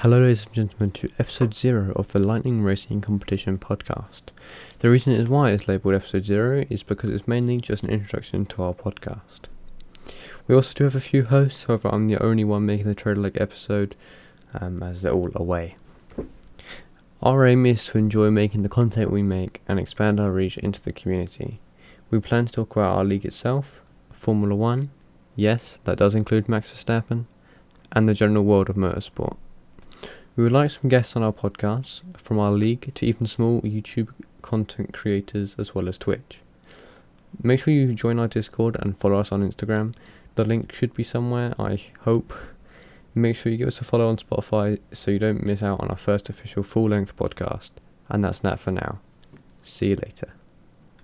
Hello, ladies and gentlemen, to episode zero of the Lightning Racing Competition podcast. The reason it is why it's labelled episode zero is because it's mainly just an introduction to our podcast. We also do have a few hosts, however, I'm the only one making the trailer like episode um, as they're all away. Our aim is to enjoy making the content we make and expand our reach into the community. We plan to talk about our league itself, Formula One, yes, that does include Max Verstappen, and the general world of motorsport. We would like some guests on our podcast, from our league to even small YouTube content creators as well as Twitch. Make sure you join our Discord and follow us on Instagram. The link should be somewhere, I hope. Make sure you give us a follow on Spotify so you don't miss out on our first official full length podcast. And that's that for now. See you later.